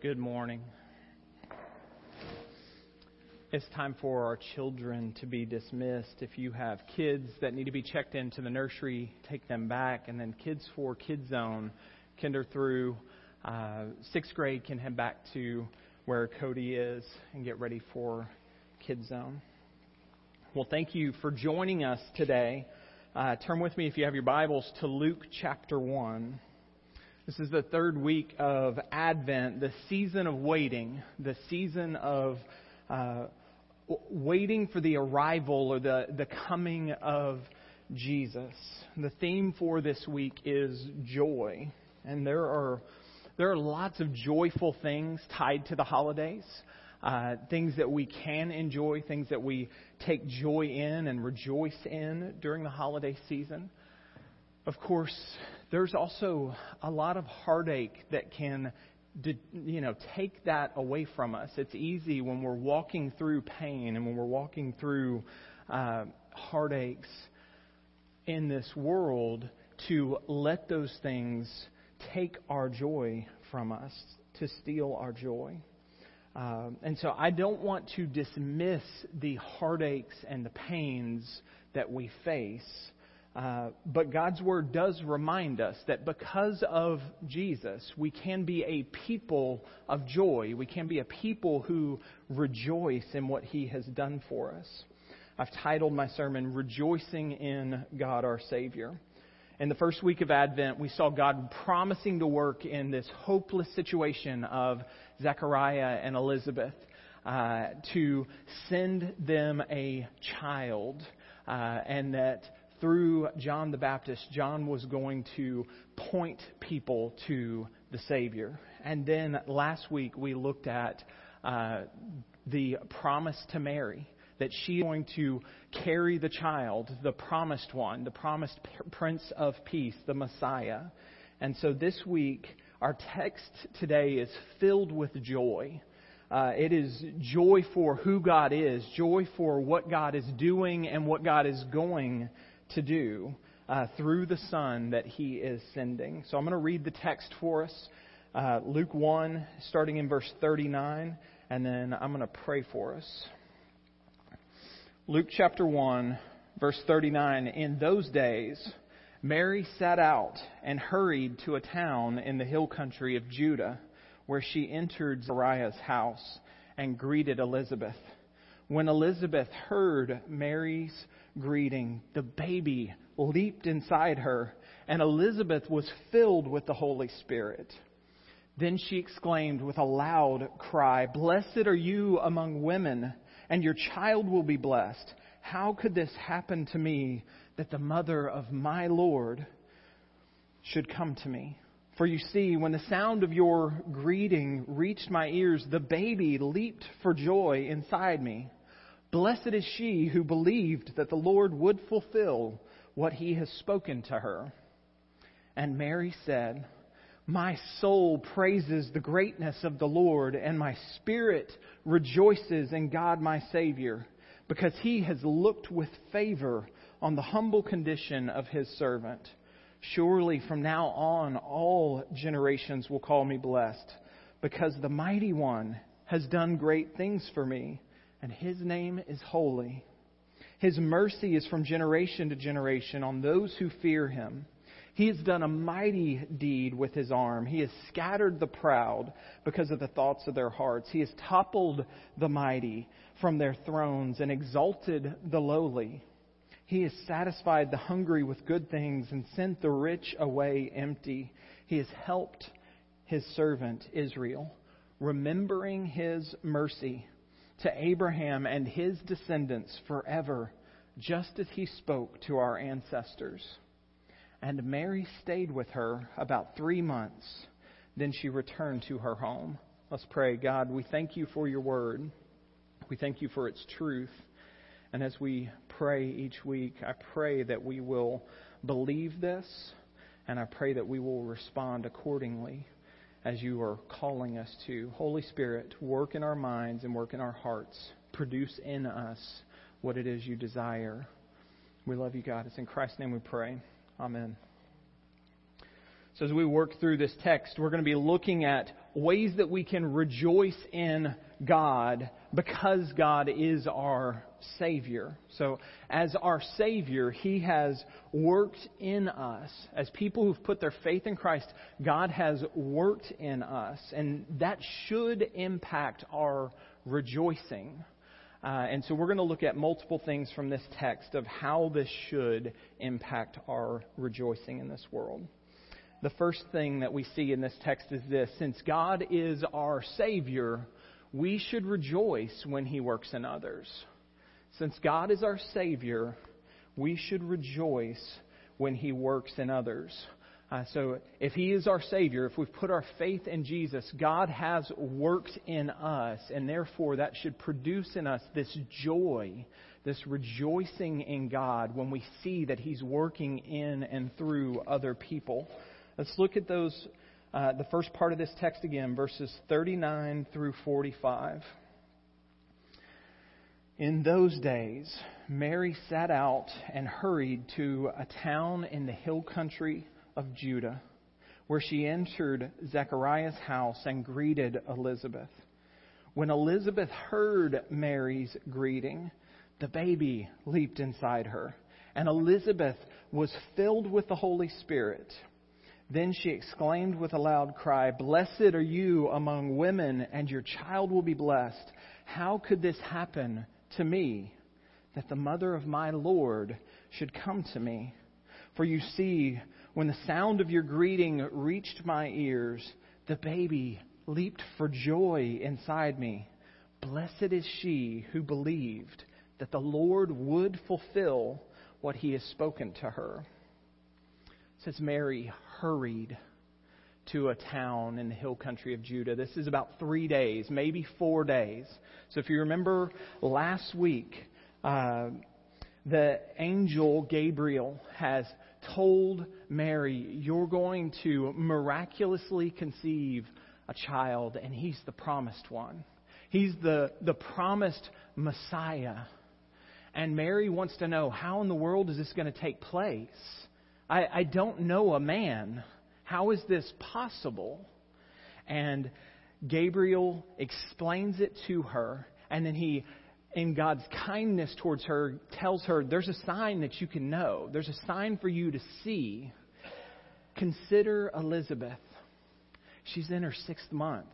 Good morning. It's time for our children to be dismissed. If you have kids that need to be checked into the nursery, take them back. And then kids for Kids Zone, kinder through uh, sixth grade, can head back to where Cody is and get ready for Kids Zone. Well, thank you for joining us today. Uh, turn with me, if you have your Bibles, to Luke chapter 1. This is the third week of Advent, the season of waiting, the season of uh, waiting for the arrival or the, the coming of Jesus. The theme for this week is joy. And there are, there are lots of joyful things tied to the holidays. Uh, things that we can enjoy, things that we take joy in and rejoice in during the holiday season. Of course, there's also a lot of heartache that can you know take that away from us. It's easy when we're walking through pain and when we're walking through uh, heartaches in this world to let those things take our joy from us to steal our joy. Um, and so i don't want to dismiss the heartaches and the pains that we face uh, but God's Word does remind us that because of Jesus, we can be a people of joy. We can be a people who rejoice in what He has done for us. I've titled my sermon, Rejoicing in God our Savior. In the first week of Advent, we saw God promising to work in this hopeless situation of Zechariah and Elizabeth uh, to send them a child. Uh, and that through John the Baptist, John was going to point people to the Savior. And then last week we looked at uh, the promise to Mary that she's going to carry the child, the promised one, the promised Prince of Peace, the Messiah. And so this week, our text today is filled with joy. Uh, it is joy for who God is, joy for what God is doing and what God is going to do uh, through the Son that He is sending. So I'm going to read the text for us uh, Luke 1, starting in verse 39, and then I'm going to pray for us. Luke chapter 1, verse 39. In those days, Mary set out and hurried to a town in the hill country of Judah, where she entered Zechariah's house and greeted Elizabeth. When Elizabeth heard Mary's greeting, the baby leaped inside her, and Elizabeth was filled with the Holy Spirit. Then she exclaimed with a loud cry, Blessed are you among women, and your child will be blessed. How could this happen to me that the mother of my Lord should come to me? For you see, when the sound of your greeting reached my ears, the baby leaped for joy inside me. Blessed is she who believed that the Lord would fulfill what he has spoken to her. And Mary said, My soul praises the greatness of the Lord, and my spirit rejoices in God my Savior, because he has looked with favor on the humble condition of his servant. Surely from now on all generations will call me blessed, because the mighty one has done great things for me and his name is holy. His mercy is from generation to generation on those who fear him. He has done a mighty deed with his arm. He has scattered the proud because of the thoughts of their hearts. He has toppled the mighty from their thrones and exalted the lowly. He has satisfied the hungry with good things and sent the rich away empty. He has helped his servant Israel, remembering his mercy to Abraham and his descendants forever, just as he spoke to our ancestors. And Mary stayed with her about three months. Then she returned to her home. Let's pray. God, we thank you for your word. We thank you for its truth. And as we pray each week, I pray that we will believe this, and I pray that we will respond accordingly as you are calling us to. Holy Spirit, work in our minds and work in our hearts. Produce in us what it is you desire. We love you, God. It's in Christ's name we pray. Amen. So, as we work through this text, we're going to be looking at ways that we can rejoice in God because God is our Savior. So, as our Savior, He has worked in us. As people who've put their faith in Christ, God has worked in us. And that should impact our rejoicing. Uh, and so we're going to look at multiple things from this text of how this should impact our rejoicing in this world the first thing that we see in this text is this since God is our Savior, we should rejoice when He works in others. Since God is our Savior, we should rejoice when He works in others. Uh, so, if He is our Savior, if we've put our faith in Jesus, God has worked in us, and therefore that should produce in us this joy, this rejoicing in God when we see that He's working in and through other people. Let's look at those, uh, the first part of this text again, verses 39 through 45. In those days, Mary set out and hurried to a town in the hill country of Judah, where she entered Zechariah's house and greeted Elizabeth. When Elizabeth heard Mary's greeting, the baby leaped inside her, and Elizabeth was filled with the Holy Spirit. Then she exclaimed with a loud cry, Blessed are you among women, and your child will be blessed. How could this happen to me, that the mother of my Lord should come to me? For you see, when the sound of your greeting reached my ears, the baby leaped for joy inside me. Blessed is she who believed that the Lord would fulfill what he has spoken to her. says Mary hurried to a town in the hill country of Judah. This is about three days, maybe four days. So if you remember last week, uh, the angel Gabriel has told Mary, You're going to miraculously conceive a child, and he's the promised one. He's the, the promised Messiah. And Mary wants to know, How in the world is this going to take place? I, I don't know a man. How is this possible? And Gabriel explains it to her, and then he, in God's kindness towards her, tells her there's a sign that you can know, there's a sign for you to see. Consider Elizabeth. She's in her sixth month.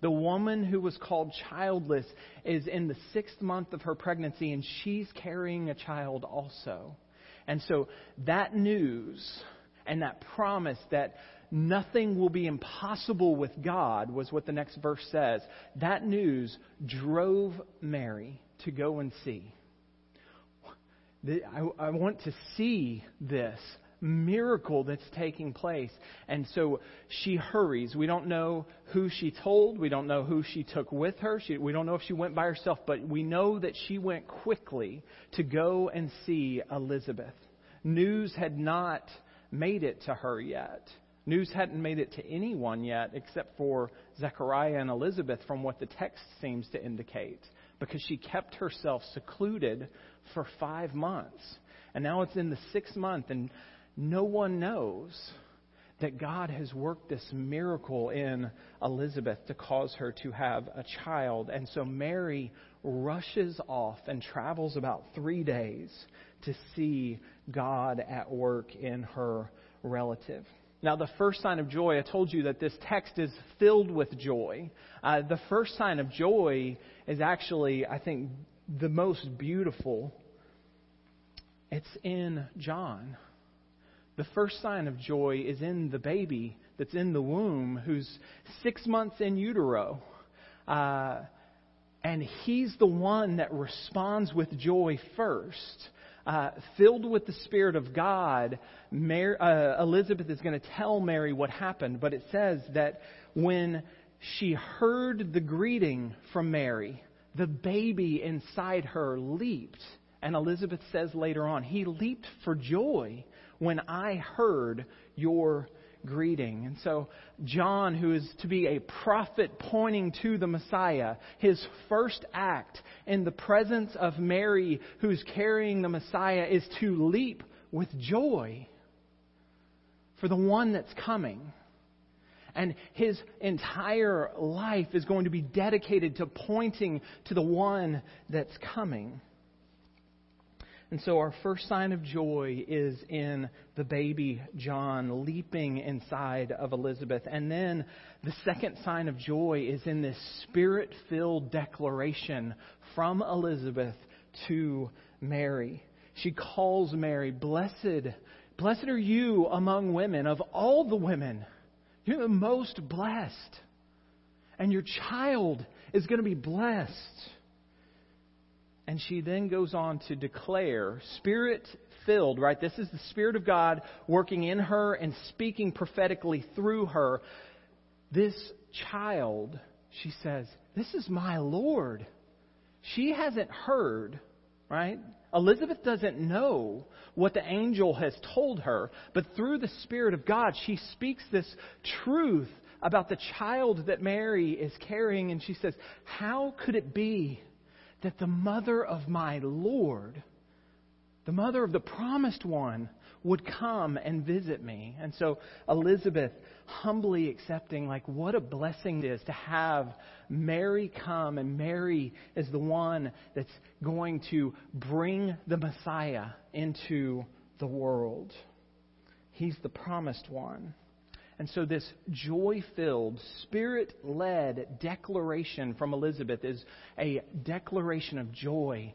The woman who was called childless is in the sixth month of her pregnancy, and she's carrying a child also. And so that news and that promise that nothing will be impossible with God was what the next verse says. That news drove Mary to go and see. I, want to see this miracle that's taking place. And so she hurries. We don't know who she told. We don't know who she took with her. She, we don't know if she went by herself, but we know that she went quickly to go and see Elizabeth. News had not made it to her yet. News hadn't made it to anyone yet except for Zechariah and Elizabeth, from what the text seems to indicate, because she kept herself secluded for five months. And now it's in the sixth month, and no one knows that God has worked this miracle in Elizabeth to cause her to have a child. And so Mary rushes off and travels about three days to see God at work in her relative. Now, the first sign of joy, I told you that this text is filled with joy. Uh, the first sign of joy is actually, I think, the most beautiful. It's in John. The first sign of joy is in the baby that's in the womb who's six months in utero. Uh, and he's the one that responds with joy first. Uh, filled with the Spirit of God, Mary, uh, Elizabeth is going to tell Mary what happened. But it says that when she heard the greeting from Mary, the baby inside her leaped. And Elizabeth says later on, he leaped for joy when I heard your greeting. And so, John, who is to be a prophet pointing to the Messiah, his first act in the presence of Mary, who's carrying the Messiah, is to leap with joy. For the one that's coming. And his entire life is going to be dedicated to pointing to the one that's coming. And so our first sign of joy is in the baby John leaping inside of Elizabeth. And then the second sign of joy is in this spirit filled declaration from Elizabeth to Mary. She calls Mary, Blessed, blessed are you among women. Of all the women, you're the most blessed. And your child is going to be blessed. And she then goes on to declare, Spirit filled, right? This is the Spirit of God working in her and speaking prophetically through her. This child, she says, This is my Lord. She hasn't heard, right? Elizabeth doesn't know what the angel has told her, but through the Spirit of God, she speaks this truth about the child that Mary is carrying, and she says, How could it be that the mother of my Lord, the mother of the promised one, would come and visit me. And so Elizabeth humbly accepting, like, what a blessing it is to have Mary come, and Mary is the one that's going to bring the Messiah into the world. He's the promised one. And so, this joy filled, spirit led declaration from Elizabeth is a declaration of joy.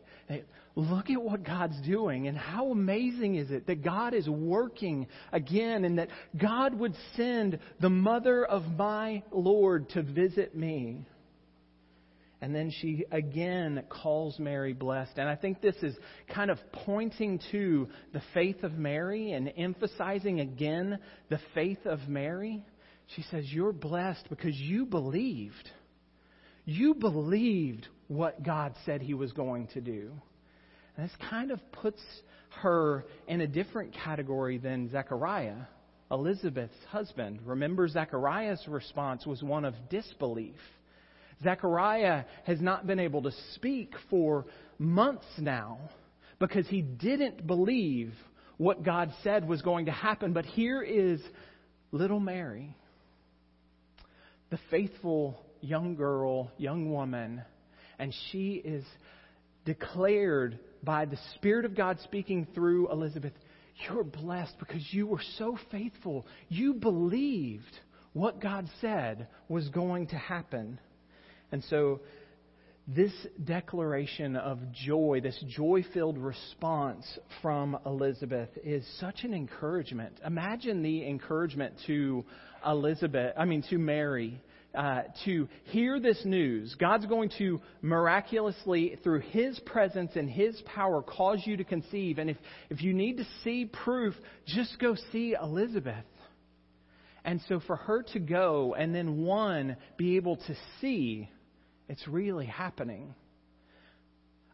Look at what God's doing, and how amazing is it that God is working again, and that God would send the mother of my Lord to visit me. And then she again calls Mary blessed. And I think this is kind of pointing to the faith of Mary and emphasizing again the faith of Mary. She says, You're blessed because you believed. You believed what God said He was going to do. And this kind of puts her in a different category than Zechariah, Elizabeth's husband. Remember, Zechariah's response was one of disbelief. Zechariah has not been able to speak for months now because he didn't believe what God said was going to happen. But here is little Mary, the faithful young girl, young woman, and she is declared by the Spirit of God speaking through Elizabeth. You're blessed because you were so faithful. You believed what God said was going to happen. And so, this declaration of joy, this joy filled response from Elizabeth, is such an encouragement. Imagine the encouragement to Elizabeth, I mean, to Mary. Uh, to hear this news. God's going to miraculously, through His presence and His power, cause you to conceive. And if, if you need to see proof, just go see Elizabeth. And so for her to go and then, one, be able to see it's really happening.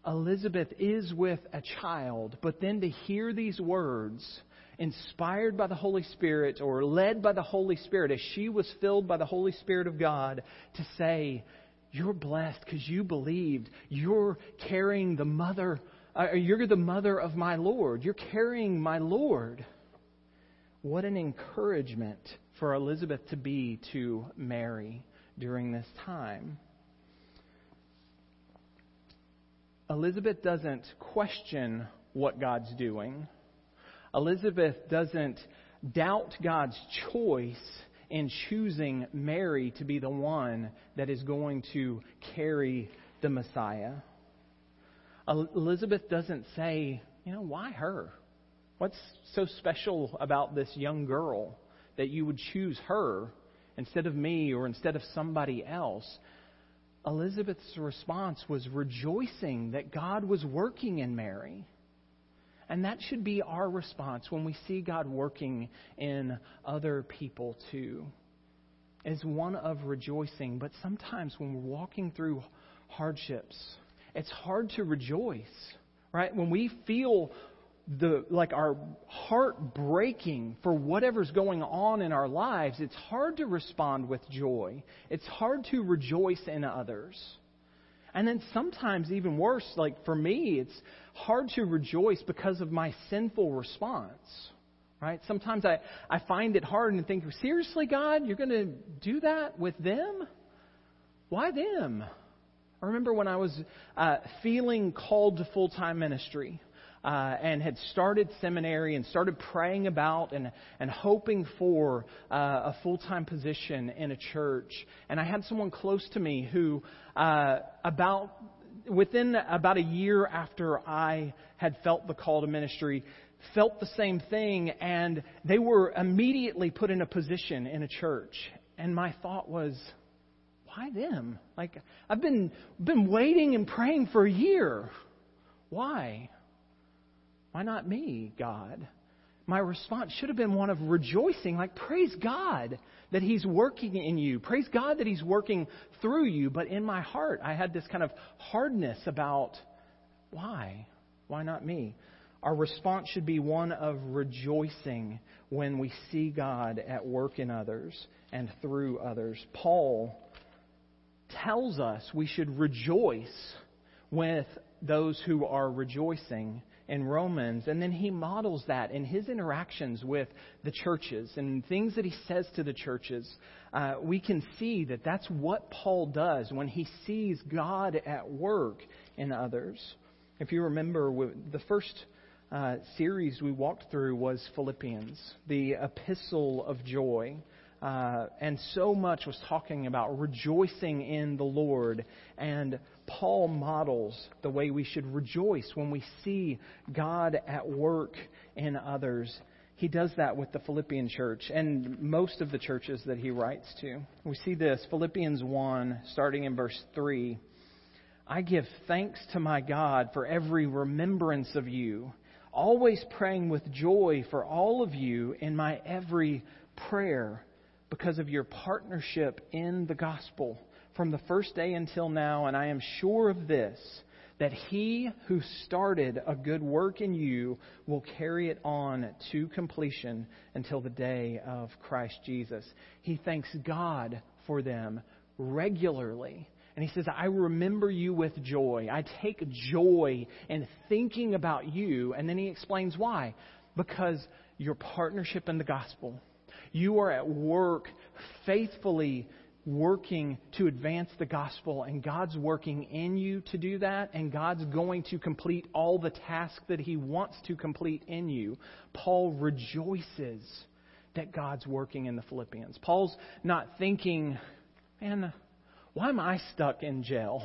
Elizabeth is with a child, but then to hear these words, inspired by the Holy Spirit or led by the Holy Spirit, as she was filled by the Holy Spirit of God, to say, You're blessed because you believed. You're carrying the mother, uh, you're the mother of my Lord. You're carrying my Lord. What an encouragement for Elizabeth to be to Mary during this time. Elizabeth doesn't question what God's doing. Elizabeth doesn't doubt God's choice in choosing Mary to be the one that is going to carry the Messiah. Elizabeth doesn't say, you know, why her? What's so special about this young girl that you would choose her instead of me or instead of somebody else? Elizabeth's response was rejoicing that God was working in Mary. And that should be our response when we see God working in other people too. Is one of rejoicing, but sometimes when we're walking through hardships, it's hard to rejoice, right? When we feel the like our heart breaking for whatever's going on in our lives, it's hard to respond with joy. It's hard to rejoice in others. And then sometimes even worse, like for me, it's hard to rejoice because of my sinful response. Right? Sometimes I, I find it hard and think, seriously, God, you're going to do that with them? Why them? I remember when I was uh, feeling called to full time ministry uh, and had started seminary and started praying about and, and hoping for uh, a full time position in a church. And I had someone close to me who, uh, about within about a year after I had felt the call to ministry, felt the same thing, and they were immediately put in a position in a church. And my thought was, why them? Like I've been been waiting and praying for a year. Why? Why not me, God? My response should have been one of rejoicing, like praise God that He's working in you. Praise God that He's working through you. But in my heart, I had this kind of hardness about why? Why not me? Our response should be one of rejoicing when we see God at work in others and through others. Paul tells us we should rejoice with those who are rejoicing in Romans. And then he models that in his interactions with the churches and things that he says to the churches. Uh, we can see that that's what Paul does when he sees God at work in others. If you remember, the first uh, series we walked through was Philippians, the epistle of joy. Uh, and so much was talking about rejoicing in the Lord. And Paul models the way we should rejoice when we see God at work in others. He does that with the Philippian church and most of the churches that he writes to. We see this, Philippians 1, starting in verse 3. I give thanks to my God for every remembrance of you, always praying with joy for all of you in my every prayer because of your partnership in the gospel from the first day until now, and I am sure of this that he who started a good work in you will carry it on to completion until the day of Christ Jesus. He thanks God for them regularly. And he says, I remember you with joy. I take joy in thinking about you. And then he explains why. Because your partnership in the gospel you are at work faithfully working to advance the gospel, and God's working in you to do that, and God's going to complete all the tasks that He wants to complete in you. Paul rejoices that God's working in the Philippians. Paul's not thinking, man, why am I stuck in jail?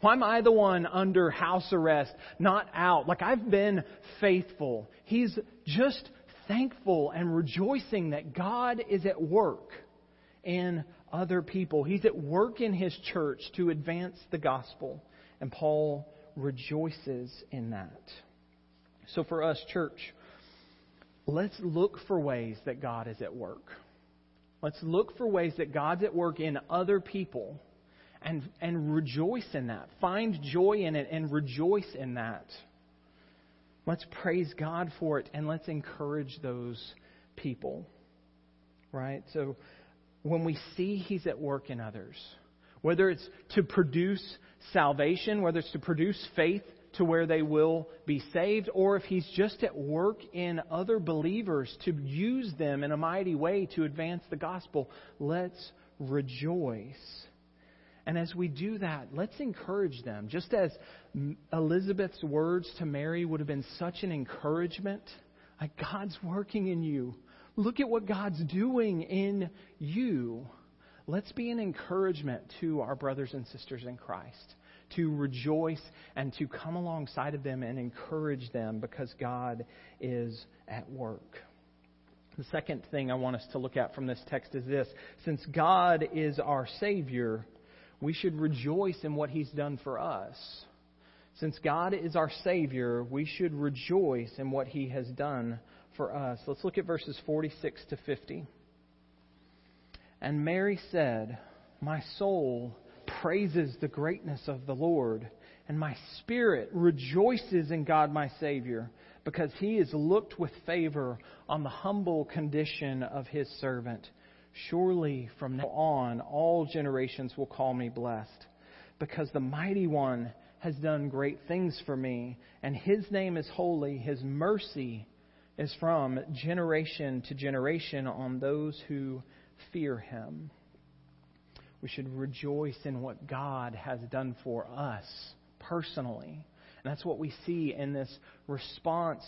Why am I the one under house arrest, not out? Like I've been faithful. He's just thankful and rejoicing that God is at work in other people. He's at work in his church to advance the gospel. And Paul rejoices in that. So for us, church, let's look for ways that God is at work. Let's look for ways that God's at work in other people and, and rejoice in that. Find joy in it and rejoice in that. Let's praise God for it and let's encourage those people. Right? So when we see He's at work in others, whether it's to produce salvation, whether it's to produce faith to where they will be saved, or if He's just at work in other believers to use them in a mighty way to advance the gospel, let's rejoice and as we do that, let's encourage them. Just as Elizabeth's words to Mary would have been such an encouragement, like God's working in you. Look at what God's doing in you. Let's be an encouragement to our brothers and sisters in Christ to rejoice and to come alongside of them and encourage them because God is at work. The second thing I want us to look at from this text is this since God is our Savior, we should rejoice in what He's done for us. Since God is our Savior, we should rejoice in what He has done for us. Let's look at verses 46 to 50. And Mary said, My soul praises the greatness of the Lord, and my spirit rejoices in God my Savior, because He has looked with favor on the humble condition of His servant. Surely from now on, all generations will call me blessed, because the mighty one has done great things for me, and his name is holy. His mercy is from generation to generation on those who fear him. We should rejoice in what God has done for us personally. And that's what we see in this response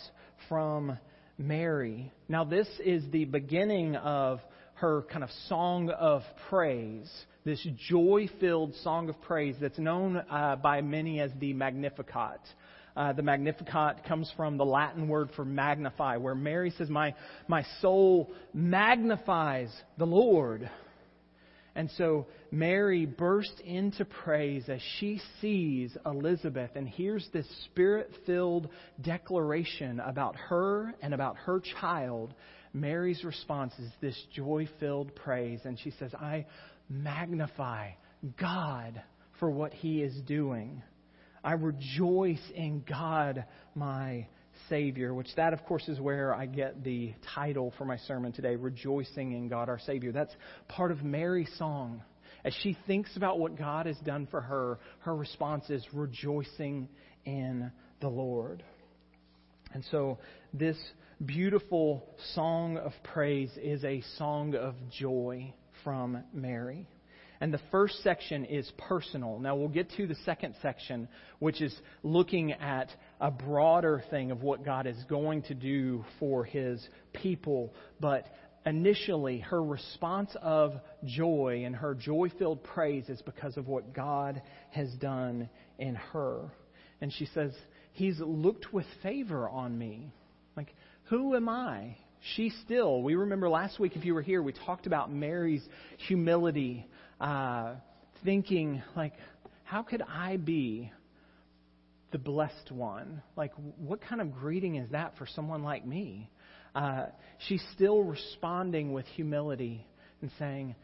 from Mary. Now, this is the beginning of her kind of song of praise, this joy filled song of praise that's known uh, by many as the Magnificat. Uh, the Magnificat comes from the Latin word for magnify, where Mary says, My, my soul magnifies the Lord. And so Mary bursts into praise as she sees Elizabeth and hears this spirit filled declaration about her and about her child. Mary's response is this joy filled praise. And she says, I magnify God for what he is doing. I rejoice in God, my Savior, which that, of course, is where I get the title for my sermon today, Rejoicing in God our Savior. That's part of Mary's song. As she thinks about what God has done for her, her response is rejoicing in the Lord. And so, this beautiful song of praise is a song of joy from Mary. And the first section is personal. Now we'll get to the second section, which is looking at a broader thing of what God is going to do for his people. But initially, her response of joy and her joy filled praise is because of what God has done in her. And she says, He's looked with favor on me. Like, who am I? She still, we remember last week, if you were here, we talked about Mary's humility uh, thinking, like, how could I be the blessed one? Like, what kind of greeting is that for someone like me? Uh, she's still responding with humility and saying,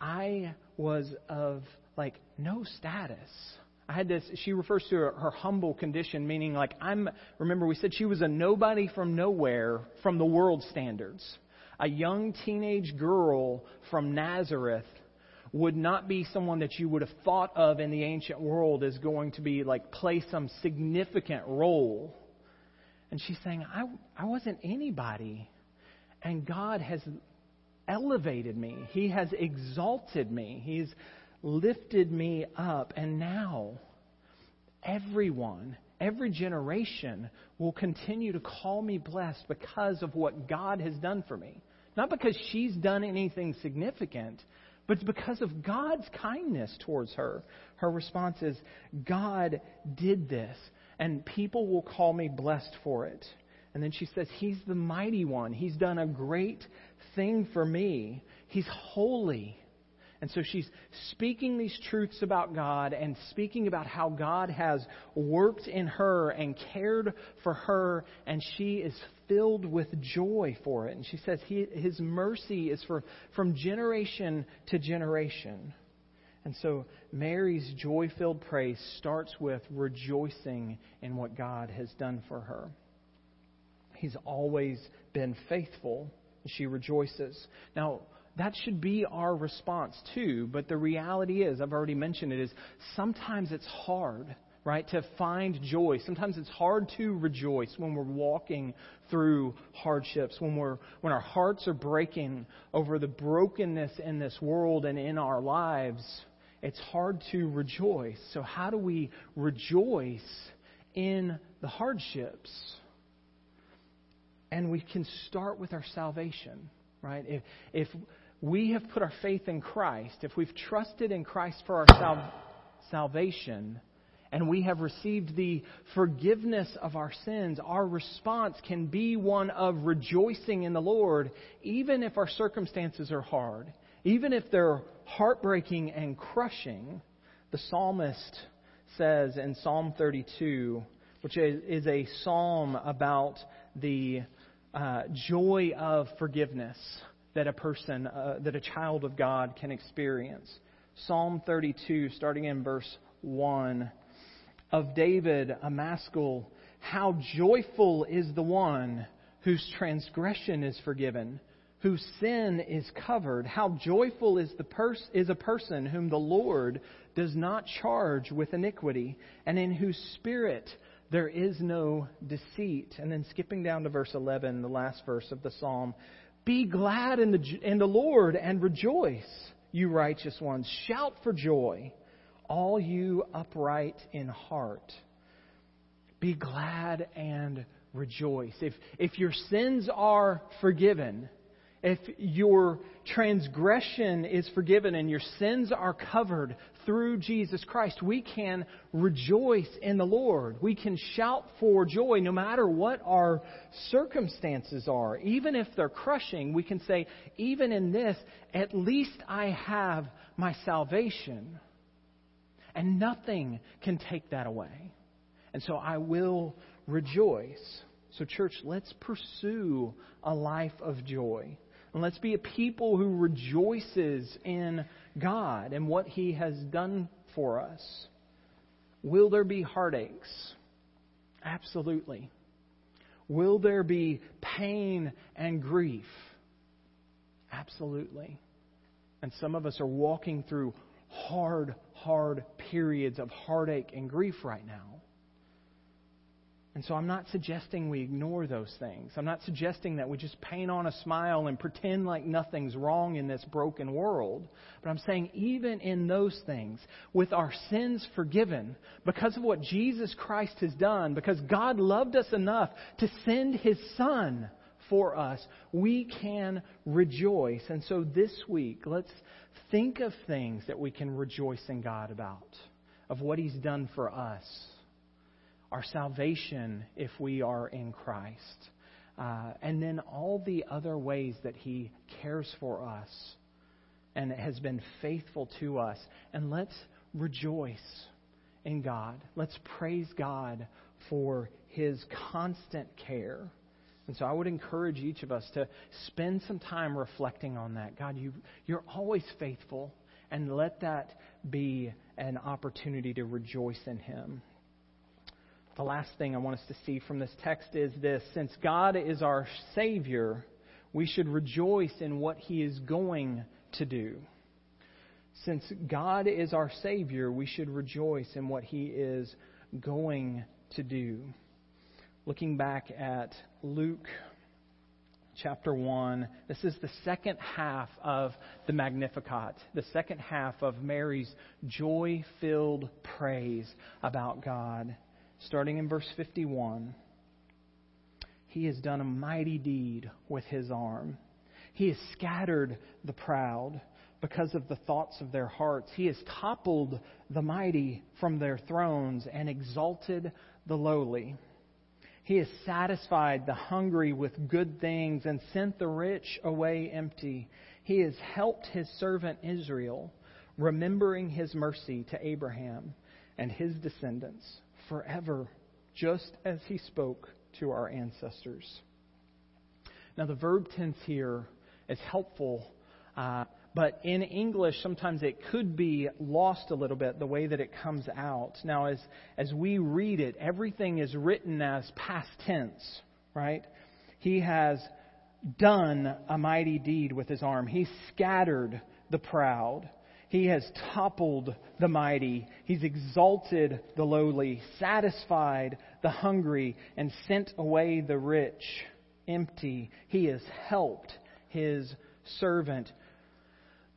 I was of, like, no status. I had this, she refers to her, her, humble condition, meaning like I'm, remember we said she was a nobody from nowhere from the world standards. A young teenage girl from Nazareth would not be someone that you would have thought of in the ancient world as going to be like play some significant role. And she's saying, I, I wasn't anybody. And God has elevated me. He has exalted me. He's lifted me up. And now, everyone, every generation will continue to call me blessed because of what God has done for me. Not because she's done anything significant, but it's because of God's kindness towards her. Her response is, God did this, and people will call me blessed for it. And then she says, He's the mighty one. He's done a great thing for me. He's holy. And so she's speaking these truths about God and speaking about how God has worked in her and cared for her, and she is filled with joy for it. And she says, His mercy is for, from generation to generation. And so Mary's joy filled praise starts with rejoicing in what God has done for her. He's always been faithful. She rejoices. Now, that should be our response too. But the reality is, I've already mentioned it, is sometimes it's hard, right, to find joy. Sometimes it's hard to rejoice when we're walking through hardships, when we're when our hearts are breaking over the brokenness in this world and in our lives. It's hard to rejoice. So how do we rejoice in the hardships? And we can start with our salvation, right? If, if we have put our faith in Christ, if we've trusted in Christ for our sal- salvation, and we have received the forgiveness of our sins, our response can be one of rejoicing in the Lord, even if our circumstances are hard, even if they're heartbreaking and crushing. The psalmist says in Psalm 32, which is a psalm about the uh, joy of forgiveness that a person, uh, that a child of God can experience. Psalm 32, starting in verse 1, of David, a maskil, how joyful is the one whose transgression is forgiven, whose sin is covered. How joyful is, the pers- is a person whom the Lord does not charge with iniquity, and in whose spirit there is no deceit. And then skipping down to verse 11, the last verse of the psalm Be glad in the, in the Lord and rejoice, you righteous ones. Shout for joy, all you upright in heart. Be glad and rejoice. If, if your sins are forgiven, if your transgression is forgiven and your sins are covered through Jesus Christ, we can rejoice in the Lord. We can shout for joy no matter what our circumstances are. Even if they're crushing, we can say, even in this, at least I have my salvation. And nothing can take that away. And so I will rejoice. So, church, let's pursue a life of joy. And let's be a people who rejoices in God and what He has done for us. Will there be heartaches? Absolutely. Will there be pain and grief? Absolutely. And some of us are walking through hard, hard periods of heartache and grief right now. And so I'm not suggesting we ignore those things. I'm not suggesting that we just paint on a smile and pretend like nothing's wrong in this broken world. But I'm saying even in those things, with our sins forgiven, because of what Jesus Christ has done, because God loved us enough to send His Son for us, we can rejoice. And so this week, let's think of things that we can rejoice in God about, of what He's done for us our salvation if we are in Christ, uh, and then all the other ways that He cares for us and has been faithful to us. And let's rejoice in God. Let's praise God for His constant care. And so I would encourage each of us to spend some time reflecting on that. God, you, you're always faithful, and let that be an opportunity to rejoice in Him. The last thing I want us to see from this text is this since God is our Savior, we should rejoice in what He is going to do. Since God is our Savior, we should rejoice in what He is going to do. Looking back at Luke chapter 1, this is the second half of the Magnificat, the second half of Mary's joy filled praise about God starting in verse 51. He has done a mighty deed with his arm. He has scattered the proud because of the thoughts of their hearts. He has toppled the mighty from their thrones and exalted the lowly. He has satisfied the hungry with good things and sent the rich away empty. He has helped his servant Israel, remembering his mercy to Abraham and his descendants forever, just as he spoke to our ancestors. Now, the verb tense here is helpful, uh, but in English, sometimes it could be lost a little bit the way that it comes out. Now, as, as we read it, everything is written as past tense, right? He has done a mighty deed with his arm, he scattered the proud. He has toppled the mighty. He's exalted the lowly, satisfied the hungry, and sent away the rich empty. He has helped his servant.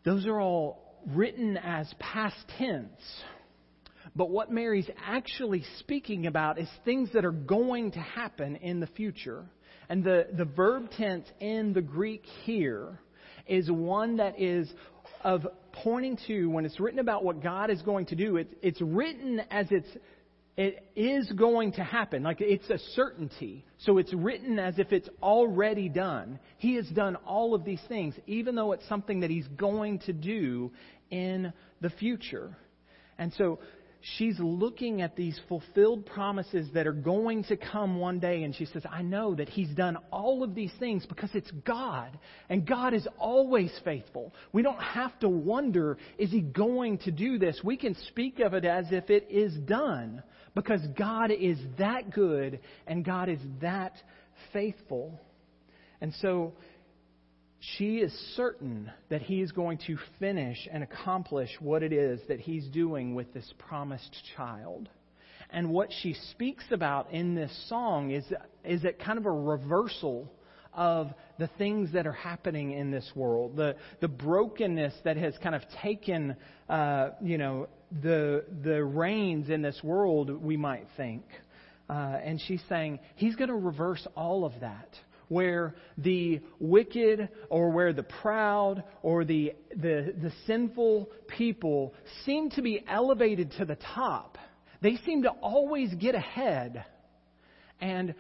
Those are all written as past tense. But what Mary's actually speaking about is things that are going to happen in the future. And the, the verb tense in the Greek here is one that is of pointing to, when it's written about what God is going to do, it, it's written as it's, it is going to happen. Like it's a certainty. So it's written as if it's already done. He has done all of these things, even though it's something that He's going to do in the future. And so she's looking at these fulfilled promises that are going to come one day, and she says, I know that He's done all of these things because it's God, and God is always faithful. We don't have to wonder, is He going to do this? We can speak of it as if it is done because God is that good and God is that faithful. And so she is certain that he is going to finish and accomplish what it is that he's doing with this promised child. And what she speaks about in this song is, is it kind of a reversal of the things that are happening in this world, the, the brokenness that has kind of taken, uh, you know, the, the reins in this world, we might think. Uh, and she's saying he's going to reverse all of that where the wicked or where the proud or the, the, the sinful people seem to be elevated to the top. They seem to always get ahead. And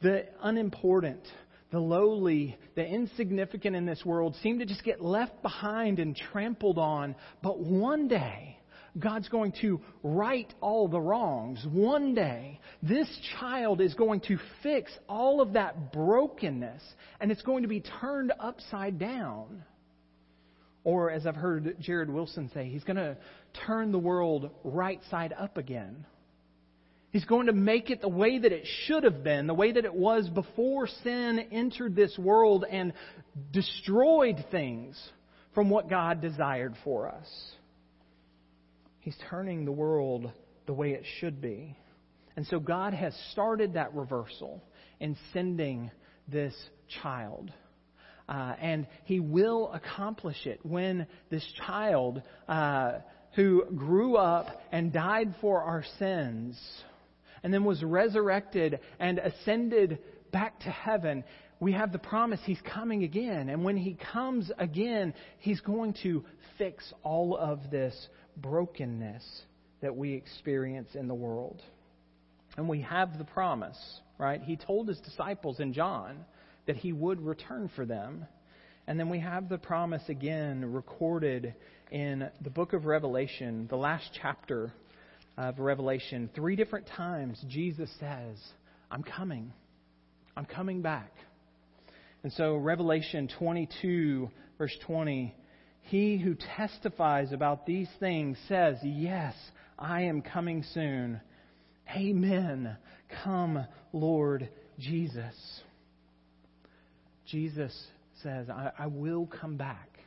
the unimportant, the lowly, the insignificant in this world seem to just get left behind and trampled on. But one day, God's going to right all the wrongs. One day, this child is going to fix all of that brokenness, and it's going to be turned upside down. Or, as I've heard Jared Wilson say, he's going to turn the world right side up again. He's going to make it the way that it should have been, the way that it was before sin entered this world and destroyed things from what God desired for us. He's turning the world the way it should be. And so God has started that reversal in sending this child. Uh, and he will accomplish it when this child uh, who grew up and died for our sins and then was resurrected and ascended back to heaven, we have the promise he's coming again. And when he comes again, he's going to fix all of this brokenness that we experience in the world. And we have the promise, right? He told his disciples in John that he would return for them. And then we have the promise again recorded in the book of Revelation, the last chapter of Revelation. Three different times Jesus says, I'm coming. I'm coming back. And so, Revelation 22, verse 20 he who testifies about these things says, Yes, I am coming soon. Amen. Come, Lord Jesus. Jesus says, I, I will come back.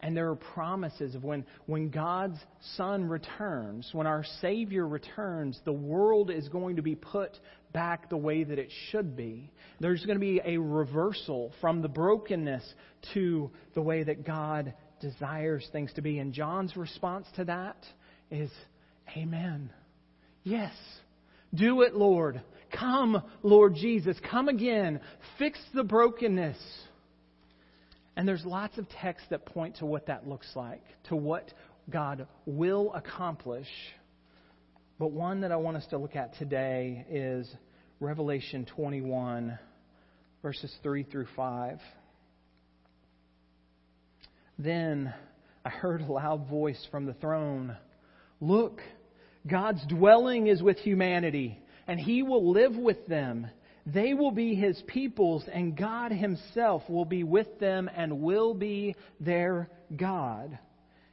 And there are promises of when, when God's Son returns, when our Savior returns, the world is going to be put back the way that it should be. There's going to be a reversal from the brokenness to the way that God desires things to be. And John's response to that is, Amen. Yes. Do it, Lord. Come, Lord Jesus. Come again. Fix the brokenness. And there's lots of texts that point to what that looks like, to what God will accomplish. But one that I want us to look at today is Revelation 21, verses 3 through 5. Then I heard a loud voice from the throne Look, God's dwelling is with humanity, and He will live with them they will be his peoples, and God himself will be with them and will be their God.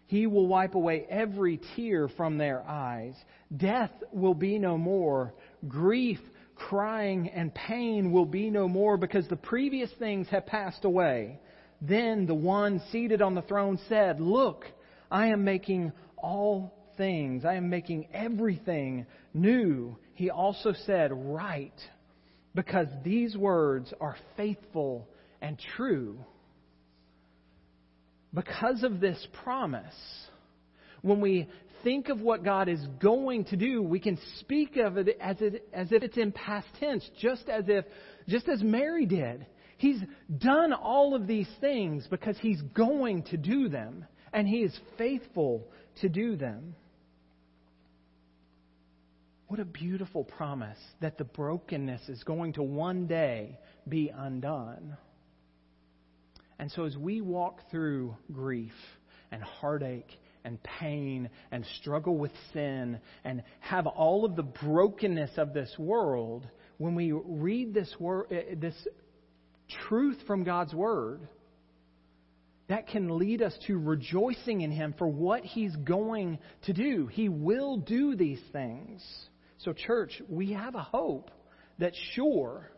He will wipe away every tear from their eyes. Death will be no more. Grief, crying, and pain will be no more because the previous things have passed away. Then the one seated on the throne said, Look, I am making all things, I am making everything new. He also said, Write because these words are faithful and true. Because of this promise, when we think of what God is going to do, we can speak of it as, it, as if it's in past tense, just as if, just as Mary did. He's done all of these things because He's going to do them, and He is faithful to do them. What a beautiful promise that the brokenness is going to one day be undone. And so, as we walk through grief and heartache and pain and struggle with sin and have all of the brokenness of this world, when we read this, word, eh, this truth from God's Word, that can lead us to rejoicing in Him for what He's going to do. He will do these things. So, church, we have a hope that's sure.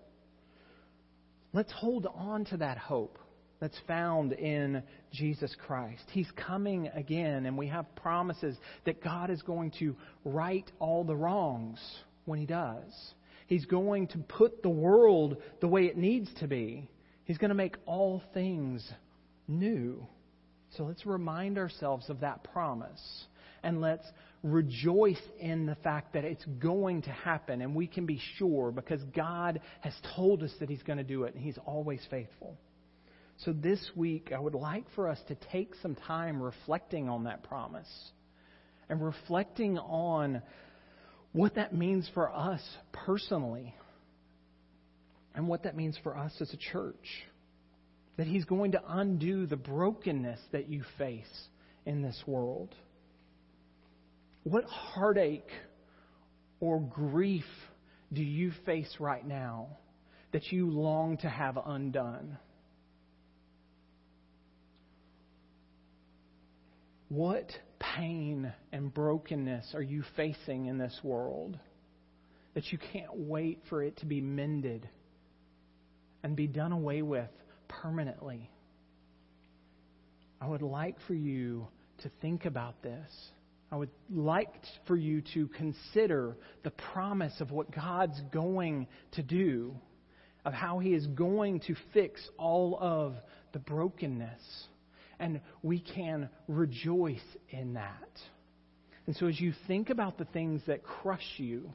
Let's hold on to that hope. that's found in Jesus Christ. He's coming again, and we have promises that God is going to right all the wrongs when He does. He's going to put the world the way it needs to be. He's going to make all things new. So let's remind ourselves of that promise. And let's rejoice in the fact that it's going to happen. And we can be sure because God has told us that He's going to do it, and He's always faithful. So this week, I would like for us to take some time reflecting on that promise and reflecting on what that means for us personally and what that means for us as a church. That He's going to undo the brokenness that you face in this world. What heartache or grief do you face right now that you long to have undone? What pain and brokenness are you facing in this world that you can't wait for it to be mended and be done away with permanently? I would like for you to think about this. I would like for you to consider the promise of what God's going to do, of how He is going to fix all of the brokenness and we can rejoice in that. And so, as you think about the things that crush you,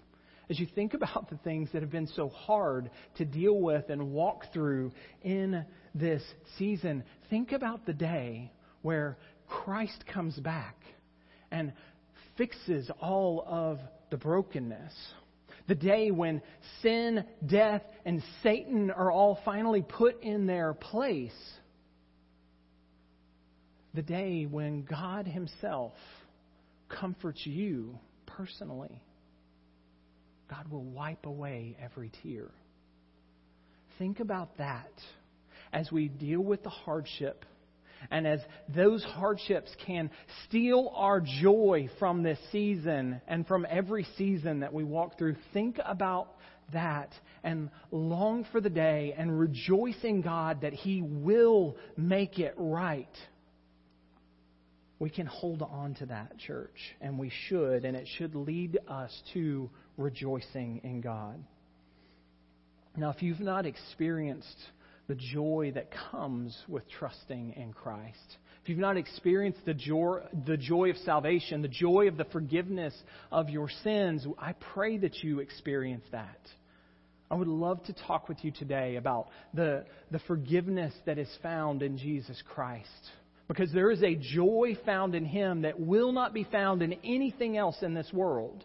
as you think about the things that have been so hard to deal with and walk through in this season, think about the day where Christ comes back and fixes all of the brokenness. The day when sin, death, and Satan are all finally put in their place the day when God Himself comforts you personally. God will wipe away every tear. Think about that as we deal with the hardship and as those hardships can steal our joy from this season and from every season that we walk through. Think about that and long for the day and rejoice in God that He will make it right we can hold on to that, church, and we should, and it should lead us to rejoicing in God. Now, if you've not experienced the joy that comes with trusting in Christ, if you've not experienced the joy, the joy of salvation, the joy of the forgiveness of your sins, I pray that you experience that. I would love to talk with you today about the, the forgiveness that is found in Jesus Christ because there is a joy found in Him that will not be found in anything else in this world.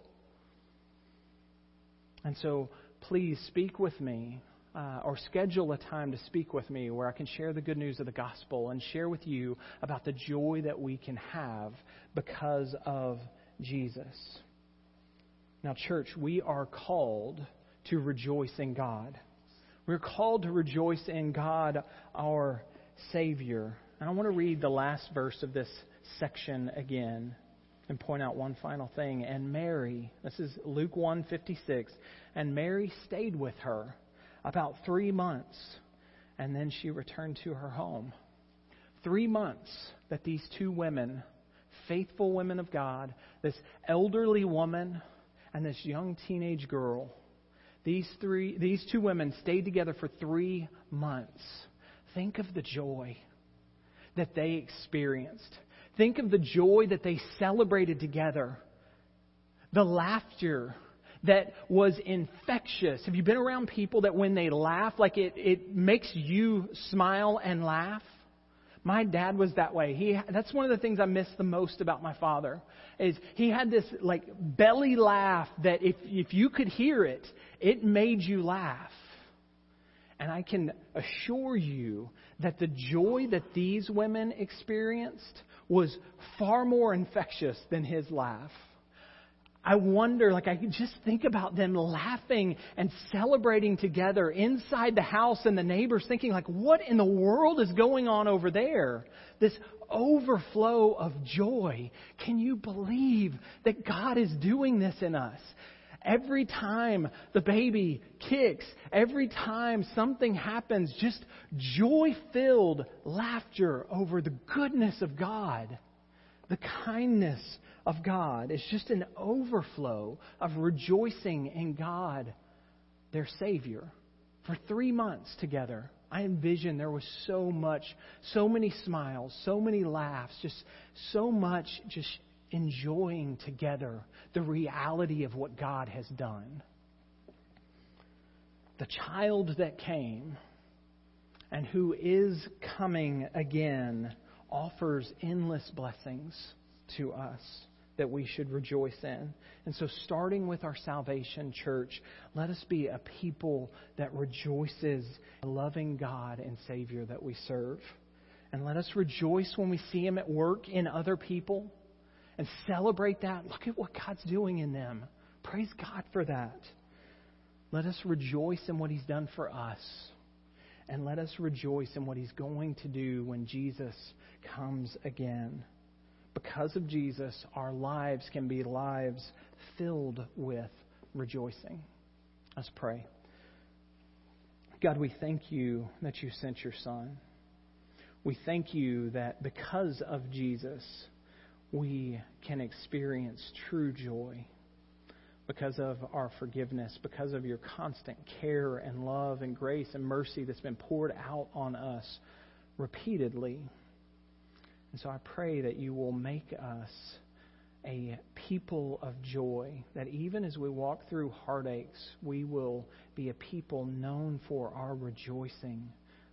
And so, please speak with me uh, or schedule a time to speak with me where I can share the good news of the gospel and share with you about the joy that we can have because of Jesus. Now, church, we are called to rejoice in God. We're called to rejoice in God, our Savior. And I want to read the last verse of this section again and point out one final thing. And Mary, this is Luke 1:56, and Mary stayed with her about 3 months and then she returned to her home. 3 months that these two women, faithful women of God, this elderly woman and this young teenage girl, these three these two women stayed together for 3 months. Think of the joy that they experienced. Think of the joy that they celebrated together, the laughter that was infectious. Have you been around people that when they laugh, like it, it makes you smile and laugh? My dad was that way. He, that's one of the things I miss the most about my father. Is he had this like belly laugh that if if you could hear it, it made you laugh. And I can assure you that the joy that these women experienced was far more infectious than his laugh. I wonder, like, I can just think about them laughing and celebrating together inside the house and the neighbors thinking, like, what in the world is going on over there? This overflow of joy. Can you believe that God is doing this in us? every time the baby kicks, every time something happens, just joy filled laughter over the goodness of God, the kindness of God. It's just an overflow of rejoicing in God, their Savior. For three months together, I envision there was so much, so many smiles, so many laughs, just so much just enjoying together the reality of what God has done. The child that came and who is coming again offers endless blessings to us that we should rejoice in. And so, starting with our salvation, church, let us be a people that rejoices, loving God and Savior that we serve. And let us rejoice when we see Him at work in other people and celebrate that. Look at what God's doing in them. Praise God for that. Let us rejoice in what He's done for us. And let us rejoice in what He's going to do when Jesus comes again. Because of Jesus, our lives can be lives filled with rejoicing. Let's pray. God, we thank you that you sent your Son. We thank you that because of Jesus, we can experience true joy because of our forgiveness, because of your constant care and love and grace and mercy that's been poured out on us repeatedly. And so I pray that you will make us a people of joy, that even as we walk through heartaches, we will be a people known for our rejoicing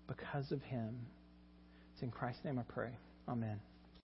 because of him. It's in Christ's name I pray. Amen.